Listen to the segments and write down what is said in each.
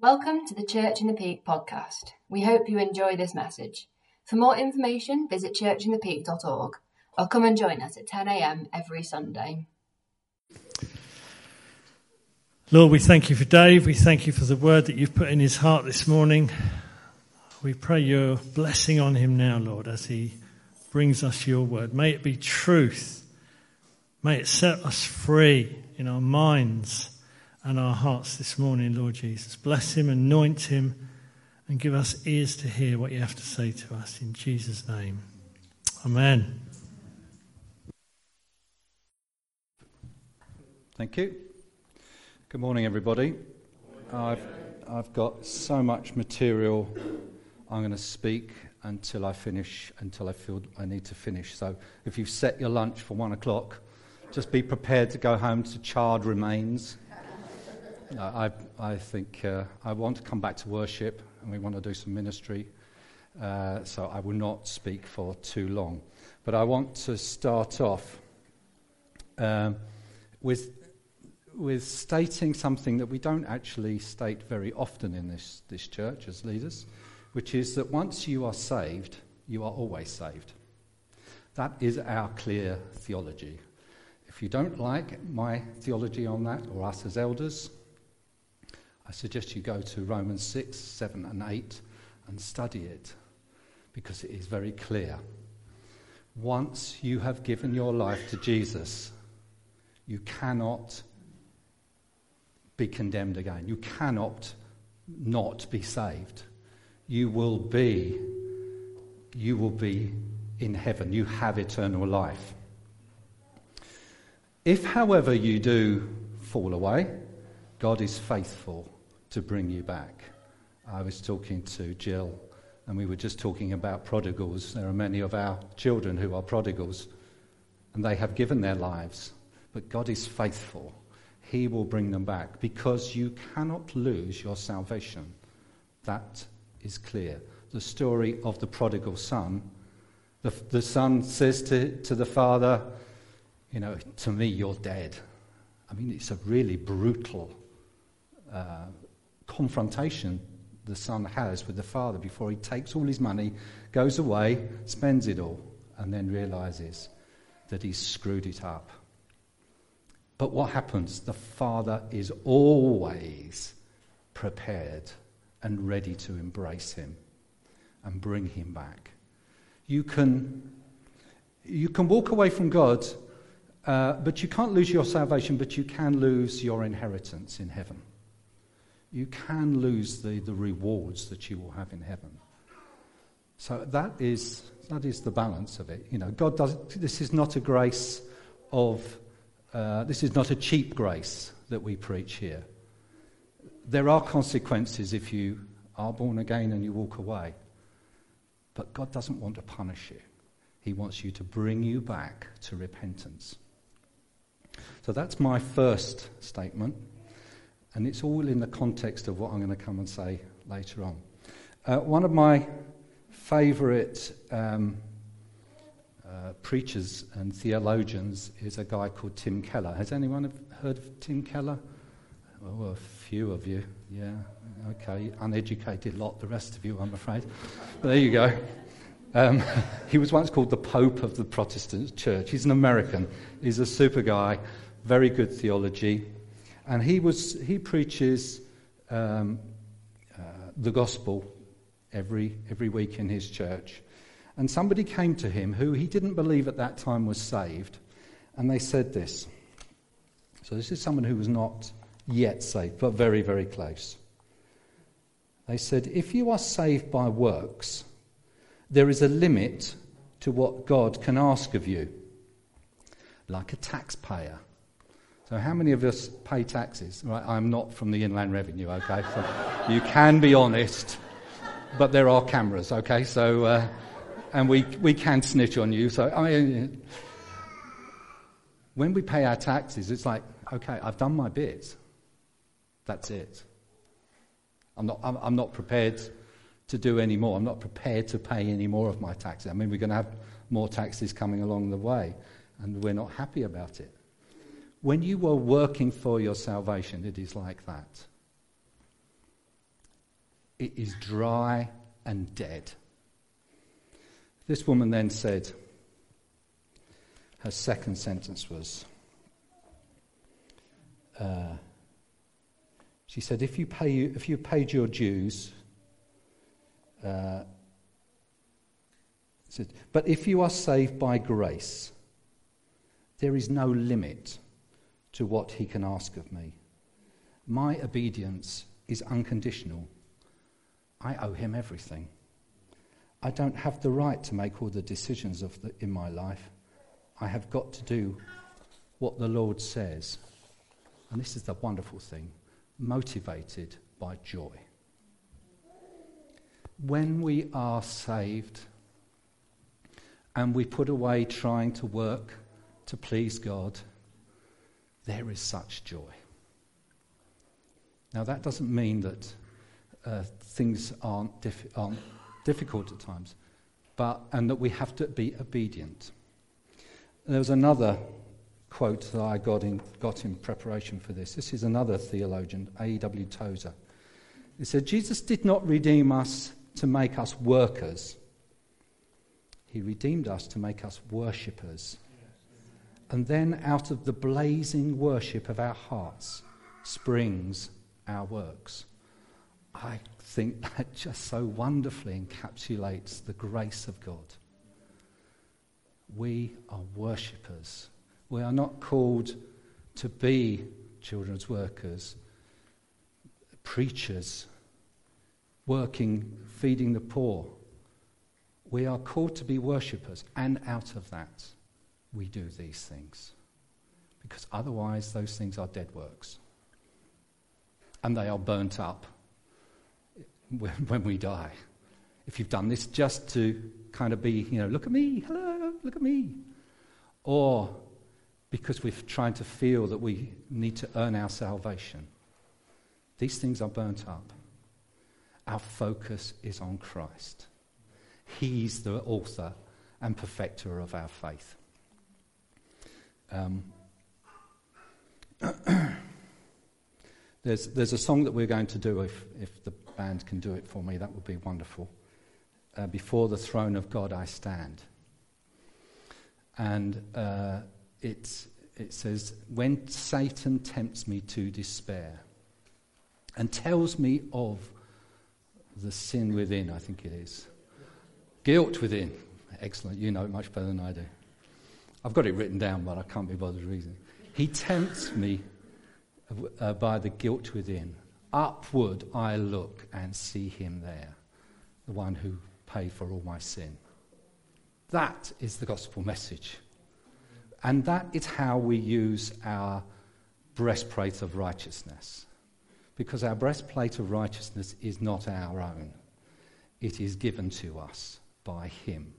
Welcome to the Church in the Peak podcast. We hope you enjoy this message. For more information, visit churchinthepeak.org or come and join us at 10am every Sunday. Lord, we thank you for Dave. We thank you for the word that you've put in his heart this morning. We pray your blessing on him now, Lord, as he brings us your word. May it be truth. May it set us free in our minds and our hearts this morning, Lord Jesus. Bless him, anoint him, and give us ears to hear what you have to say to us. In Jesus' name. Amen. Thank you. Good morning, everybody. I've, I've got so much material. I'm going to speak until I finish, until I feel I need to finish. So if you've set your lunch for one o'clock, just be prepared to go home to charred remains. I, I think uh, I want to come back to worship and we want to do some ministry. Uh, so I will not speak for too long. But I want to start off um, with, with stating something that we don't actually state very often in this, this church as leaders, which is that once you are saved, you are always saved. That is our clear theology. If you don't like my theology on that, or us as elders, I suggest you go to Romans 6, 7, and 8 and study it because it is very clear. Once you have given your life to Jesus, you cannot be condemned again. You cannot not be saved. You will be you will be in heaven. You have eternal life. If, however, you do fall away, God is faithful to bring you back. I was talking to Jill, and we were just talking about prodigals. There are many of our children who are prodigals, and they have given their lives, but God is faithful. He will bring them back because you cannot lose your salvation. That is clear. The story of the prodigal son. The, the son says to, to the father, You know, to me, you're dead. I mean, it's a really brutal uh, confrontation the son has with the father before he takes all his money, goes away, spends it all, and then realizes that he's screwed it up. But what happens? The father is always prepared and ready to embrace him and bring him back. You can, you can walk away from God, uh, but you can't lose your salvation, but you can lose your inheritance in heaven you can lose the, the rewards that you will have in heaven. So that is, that is the balance of it. You know, God does, this is not a grace of, uh, this is not a cheap grace that we preach here. There are consequences if you are born again and you walk away. But God doesn't want to punish you. He wants you to bring you back to repentance. So that's my first statement. And it's all in the context of what I'm going to come and say later on. Uh, one of my favourite um, uh, preachers and theologians is a guy called Tim Keller. Has anyone heard of Tim Keller? Oh, a few of you. Yeah, okay. Uneducated lot, the rest of you, I'm afraid. But there you go. Um, he was once called the Pope of the Protestant Church. He's an American. He's a super guy, very good theology. And he, was, he preaches um, uh, the gospel every, every week in his church. And somebody came to him who he didn't believe at that time was saved, and they said this. So, this is someone who was not yet saved, but very, very close. They said, If you are saved by works, there is a limit to what God can ask of you, like a taxpayer. So, how many of us pay taxes? Right, I'm not from the Inland Revenue, okay? So, you can be honest, but there are cameras, okay? So, uh, and we, we can snitch on you. So, I mean, when we pay our taxes, it's like, okay, I've done my bit. That's it. I'm not, I'm, I'm not prepared to do any more. I'm not prepared to pay any more of my taxes. I mean, we're going to have more taxes coming along the way, and we're not happy about it. When you are working for your salvation, it is like that. It is dry and dead. This woman then said, her second sentence was, uh, she said, if you, pay, if you paid your dues, uh, said, but if you are saved by grace, there is no limit to what he can ask of me. My obedience is unconditional. I owe him everything. I don't have the right to make all the decisions of the, in my life. I have got to do what the Lord says. And this is the wonderful thing motivated by joy. When we are saved and we put away trying to work to please God, there is such joy. Now, that doesn't mean that uh, things aren't, aren't difficult at times, but, and that we have to be obedient. There was another quote that I got in, got in preparation for this. This is another theologian, A.W. Tozer. He said, Jesus did not redeem us to make us workers, He redeemed us to make us worshippers. And then out of the blazing worship of our hearts springs our works. I think that just so wonderfully encapsulates the grace of God. We are worshippers. We are not called to be children's workers, preachers, working, feeding the poor. We are called to be worshippers, and out of that, we do these things. Because otherwise, those things are dead works. And they are burnt up when we die. If you've done this just to kind of be, you know, look at me, hello, look at me. Or because we're trying to feel that we need to earn our salvation. These things are burnt up. Our focus is on Christ. He's the author and perfecter of our faith. Um, there's, there's a song that we're going to do if, if the band can do it for me, that would be wonderful. Uh, Before the throne of God I stand. And uh, it, it says, When Satan tempts me to despair and tells me of the sin within, I think it is, guilt within. Excellent, you know it much better than I do. I've got it written down, but I can't be bothered reading. He tempts me uh, by the guilt within. Upward I look and see him there, the one who paid for all my sin. That is the gospel message. And that is how we use our breastplate of righteousness. Because our breastplate of righteousness is not our own, it is given to us by Him.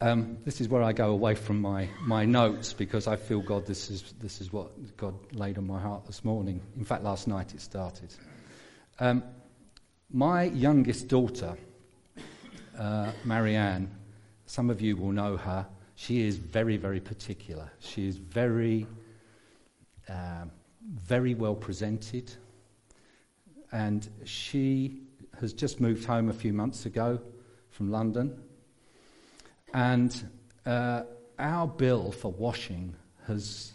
Um, this is where I go away from my, my notes because I feel God, this is, this is what God laid on my heart this morning. In fact, last night it started. Um, my youngest daughter, uh, Marianne, some of you will know her. She is very, very particular. She is very, uh, very well presented. And she has just moved home a few months ago from London. And uh, our bill for washing has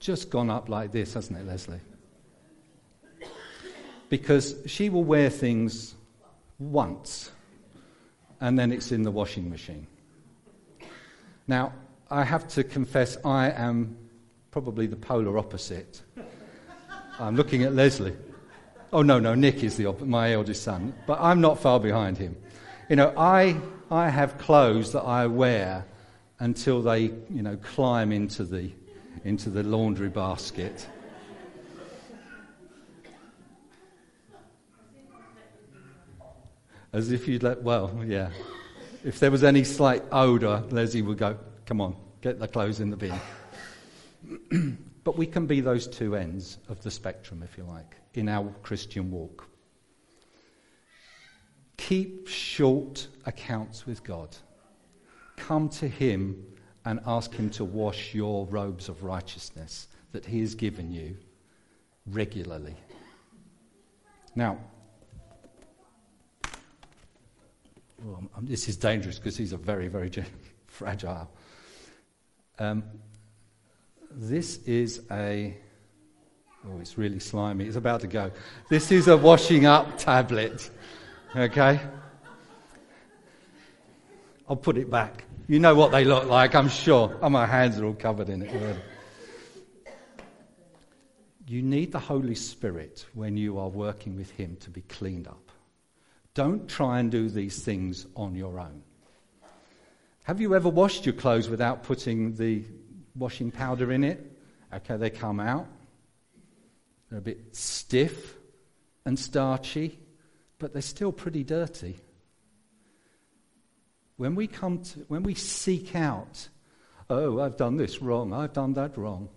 just gone up like this, hasn't it, Leslie? Because she will wear things once and then it's in the washing machine. Now, I have to confess, I am probably the polar opposite. I'm looking at Leslie. Oh, no, no, Nick is the op- my eldest son, but I'm not far behind him. You know, I, I have clothes that I wear until they, you know, climb into the, into the laundry basket. As if you'd let, well, yeah. If there was any slight odour, Leslie would go, come on, get the clothes in the bin. but we can be those two ends of the spectrum, if you like, in our Christian walk. Keep short accounts with God. Come to Him and ask Him to wash your robes of righteousness that He has given you regularly. Now, well, this is dangerous because these are very, very fragile. Um, this is a. Oh, it's really slimy. It's about to go. This is a washing up tablet. Okay? I'll put it back. You know what they look like, I'm sure. Oh, my hands are all covered in it. You need the Holy Spirit when you are working with Him to be cleaned up. Don't try and do these things on your own. Have you ever washed your clothes without putting the washing powder in it? Okay, they come out. They're a bit stiff and starchy, but they're still pretty dirty. When we come to, when we seek out, oh, I've done this wrong, I've done that wrong,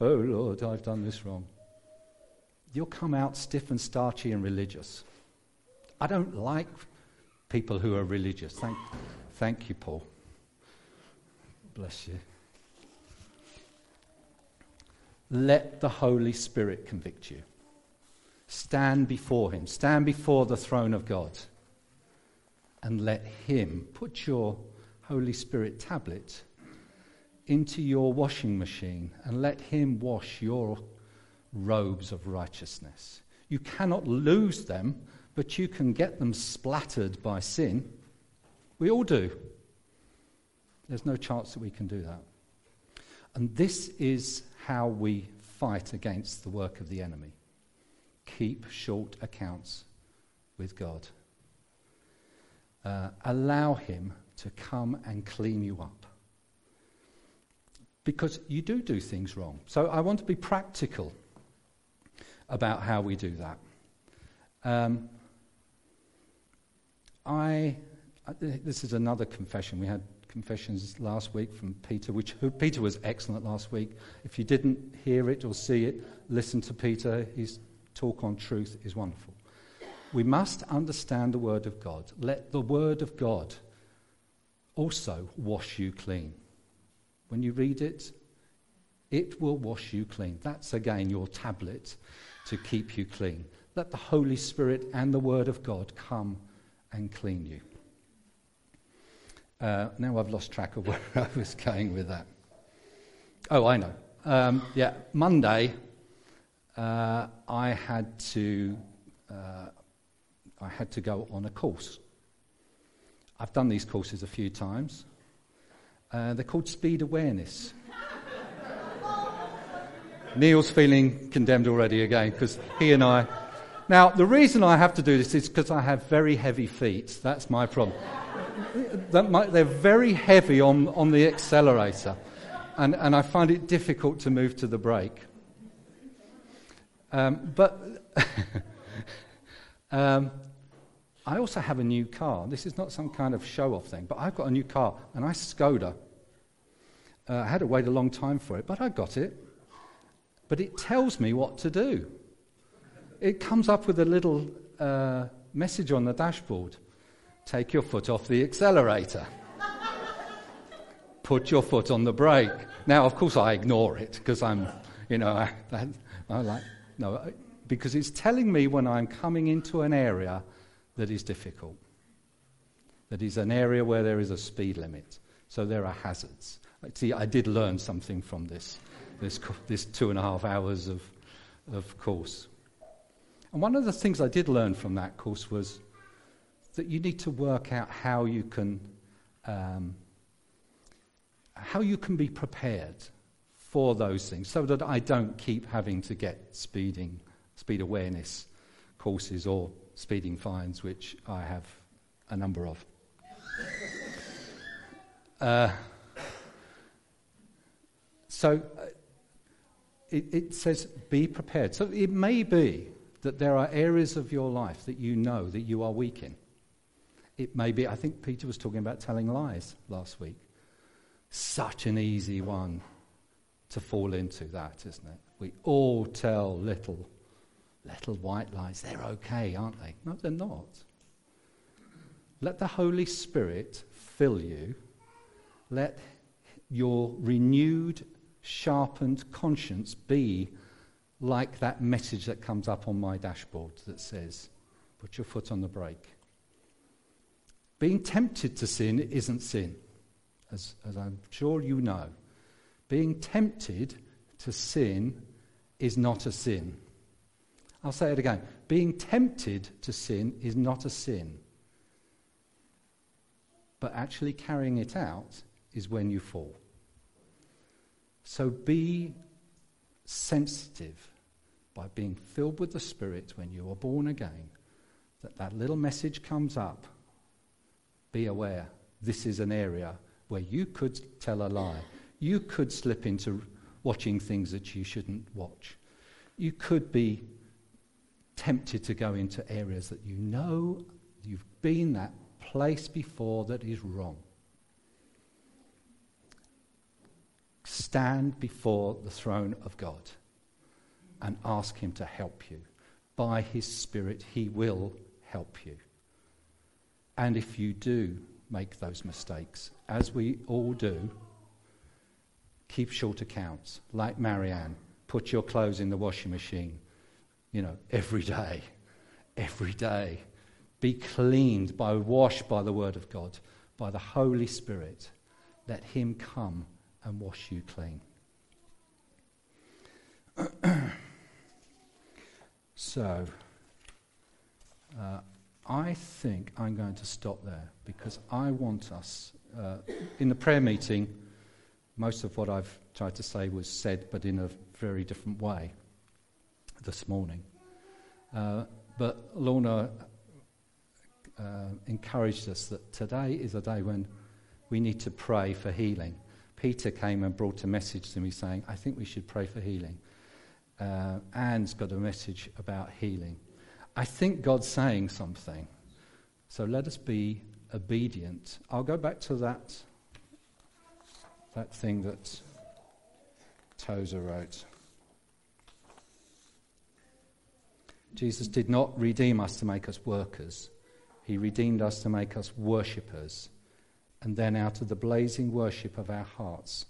oh Lord, I've done this wrong, you'll come out stiff and starchy and religious. I don't like people who are religious. Thank, thank you, Paul. Bless you. Let the Holy Spirit convict you. Stand before Him, stand before the throne of God and let Him put your Holy Spirit tablet into your washing machine and let Him wash your robes of righteousness. You cannot lose them, but you can get them splattered by sin. We all do. There's no chance that we can do that. And this is how we fight against the work of the enemy. Keep short accounts with God uh, allow Him to come and clean you up. Because you do do things wrong. So I want to be practical about how we do that. Um, I, this is another confession. We had confessions last week from Peter, which Peter was excellent last week. If you didn't hear it or see it, listen to Peter. His talk on truth is wonderful. We must understand the Word of God. Let the Word of God also wash you clean. When you read it, it will wash you clean. That's again your tablet to keep you clean. Let the Holy Spirit and the Word of God come and clean you. Uh, now I've lost track of where I was going with that. Oh, I know. Um, yeah, Monday, uh, I had to uh, I had to go on a course. I've done these courses a few times. Uh, they're called speed awareness. Neil's feeling condemned already again because he and I. Now, the reason I have to do this is because I have very heavy feet. That's my problem. they're very heavy on, on the accelerator, and, and I find it difficult to move to the brake. Um, but um, I also have a new car. This is not some kind of show off thing, but I've got a new car, a nice Skoda. Uh, I had to wait a long time for it, but I got it. But it tells me what to do. It comes up with a little uh, message on the dashboard take your foot off the accelerator, put your foot on the brake. Now, of course, I ignore it because I'm, you know, I, I, I like, no, because it's telling me when I'm coming into an area that is difficult, that is an area where there is a speed limit. So there are hazards. See, I did learn something from this, this, this two and a half hours of, of course. And one of the things I did learn from that course was that you need to work out how you can, um, how you can be prepared for those things so that I don't keep having to get speeding, speed awareness courses or speeding fines, which I have a number of. Uh, so uh, it, it says, be prepared. So it may be that there are areas of your life that you know that you are weak in. It may be, I think Peter was talking about telling lies last week. Such an easy one to fall into that, isn't it? We all tell little little white lies. They're okay, aren't they? No, they're not. Let the Holy Spirit fill you. Let your renewed, sharpened conscience be like that message that comes up on my dashboard that says, put your foot on the brake. Being tempted to sin isn't sin, as, as I'm sure you know. Being tempted to sin is not a sin. I'll say it again. Being tempted to sin is not a sin. But actually carrying it out is when you fall. So be sensitive by being filled with the Spirit when you are born again, that that little message comes up. Be aware this is an area where you could tell a lie. You could slip into watching things that you shouldn't watch. You could be tempted to go into areas that you know you've been that place before that is wrong. Stand before the throne of God and ask Him to help you. By His Spirit, He will help you. And if you do make those mistakes, as we all do, keep short accounts. Like Marianne, put your clothes in the washing machine, you know, every day. Every day. Be cleaned by, washed by the Word of God, by the Holy Spirit. Let Him come and wash you clean. so, uh, I think I'm going to stop there because I want us, uh, in the prayer meeting, most of what I've tried to say was said, but in a very different way this morning. Uh, but Lorna uh, encouraged us that today is a day when we need to pray for healing. Peter came and brought a message to me saying, I think we should pray for healing. Uh, Anne's got a message about healing. I think God's saying something. So let us be obedient. I'll go back to that, that thing that Tozer wrote. Jesus did not redeem us to make us workers, He redeemed us to make us worshippers. And then out of the blazing worship of our hearts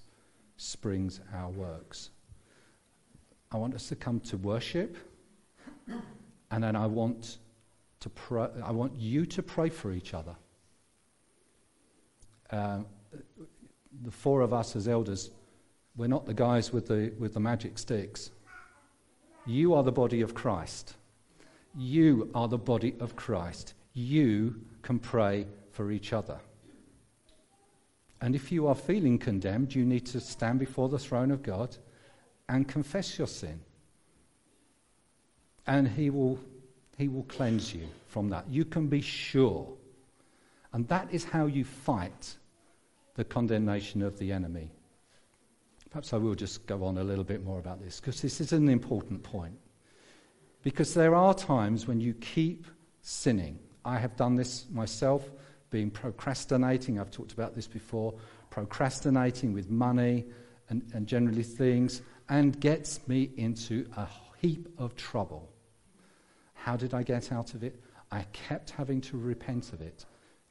springs our works. I want us to come to worship, and then I want to pray, I want you to pray for each other. Uh, the four of us as elders, we're not the guys with the, with the magic sticks. You are the body of Christ. You are the body of Christ. You can pray for each other. And if you are feeling condemned, you need to stand before the throne of God and confess your sin. And He will, he will cleanse you from that. You can be sure. And that is how you fight the condemnation of the enemy. Perhaps I will just go on a little bit more about this because this is an important point. Because there are times when you keep sinning. I have done this myself, being procrastinating. I've talked about this before. Procrastinating with money and, and generally things, and gets me into a heap of trouble. How did I get out of it? I kept having to repent of it.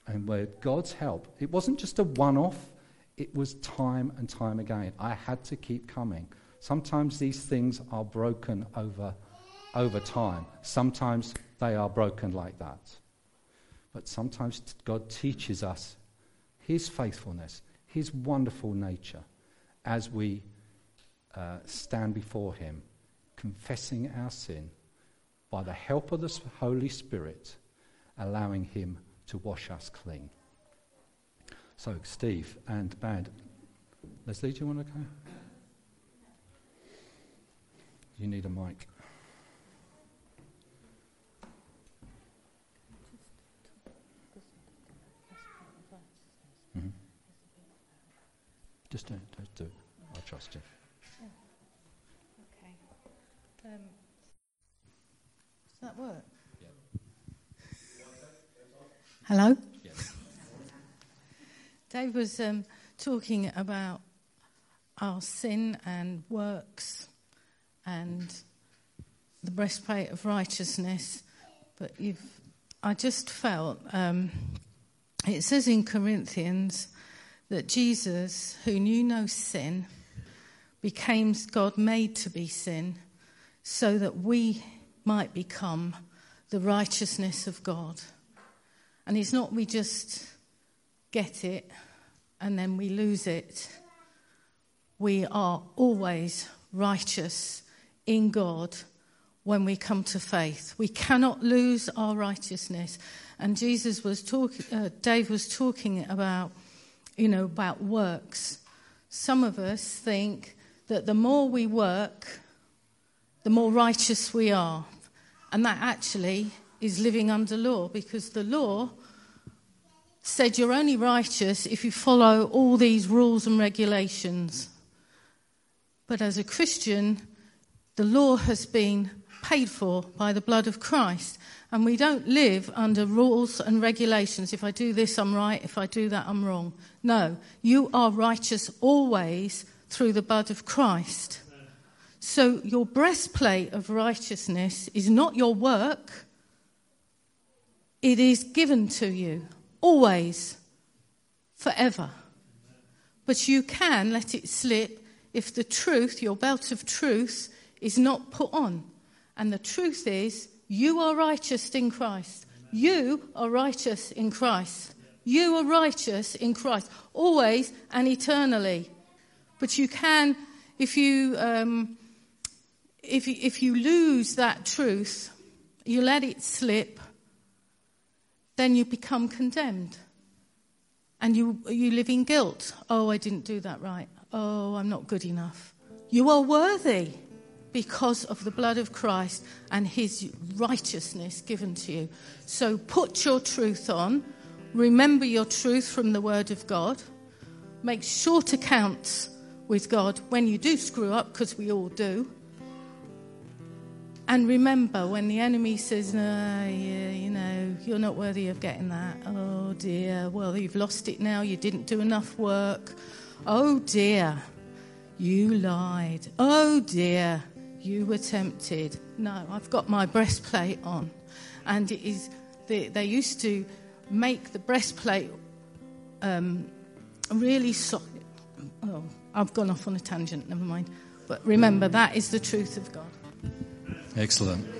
And with God's help, it wasn't just a one off, it was time and time again. I had to keep coming. Sometimes these things are broken over over time. Sometimes they are broken like that. But sometimes God teaches us His faithfulness, His wonderful nature as we uh, stand before Him, confessing our sin by the help of the Holy Spirit, allowing Him to wash us clean. So, Steve and Bad, Leslie, do you want to go? You need a mic. Just do it. Just do it. I trust you. Okay. Um, does that work? Hello? Dave was um, talking about our sin and works and the breastplate of righteousness, but you've, I just felt um, it says in Corinthians that Jesus, who knew no sin, became God made to be sin so that we might become the righteousness of God. And it's not we just get it and then we lose it. We are always righteous in God when we come to faith. We cannot lose our righteousness. And Jesus was talking, uh, Dave was talking about, you know, about works. Some of us think that the more we work, the more righteous we are. And that actually is living under law because the law said you're only righteous if you follow all these rules and regulations. But as a Christian, the law has been paid for by the blood of Christ. And we don't live under rules and regulations. If I do this, I'm right. If I do that, I'm wrong. No, you are righteous always through the blood of Christ. So your breastplate of righteousness is not your work, it is given to you always, forever. But you can let it slip if the truth, your belt of truth, is not put on. And the truth is, you are righteous in Christ. You are righteous in Christ. You are righteous in Christ, always and eternally. But you can, if you, um, if you, if you lose that truth, you let it slip, then you become condemned. And you, you live in guilt. Oh, I didn't do that right. Oh, I'm not good enough. You are worthy because of the blood of Christ and his righteousness given to you. So put your truth on. Remember your truth from the word of God. Make short accounts with God when you do screw up, because we all do. And remember when the enemy says, no, yeah, you know, you're not worthy of getting that. Oh dear, well, you've lost it now. You didn't do enough work. Oh dear, you lied. Oh dear, you were tempted. No, I've got my breastplate on. And it is, they, they used to make the breastplate um, really solid. Oh, I've gone off on a tangent, never mind. But remember, that is the truth of God. Excellent.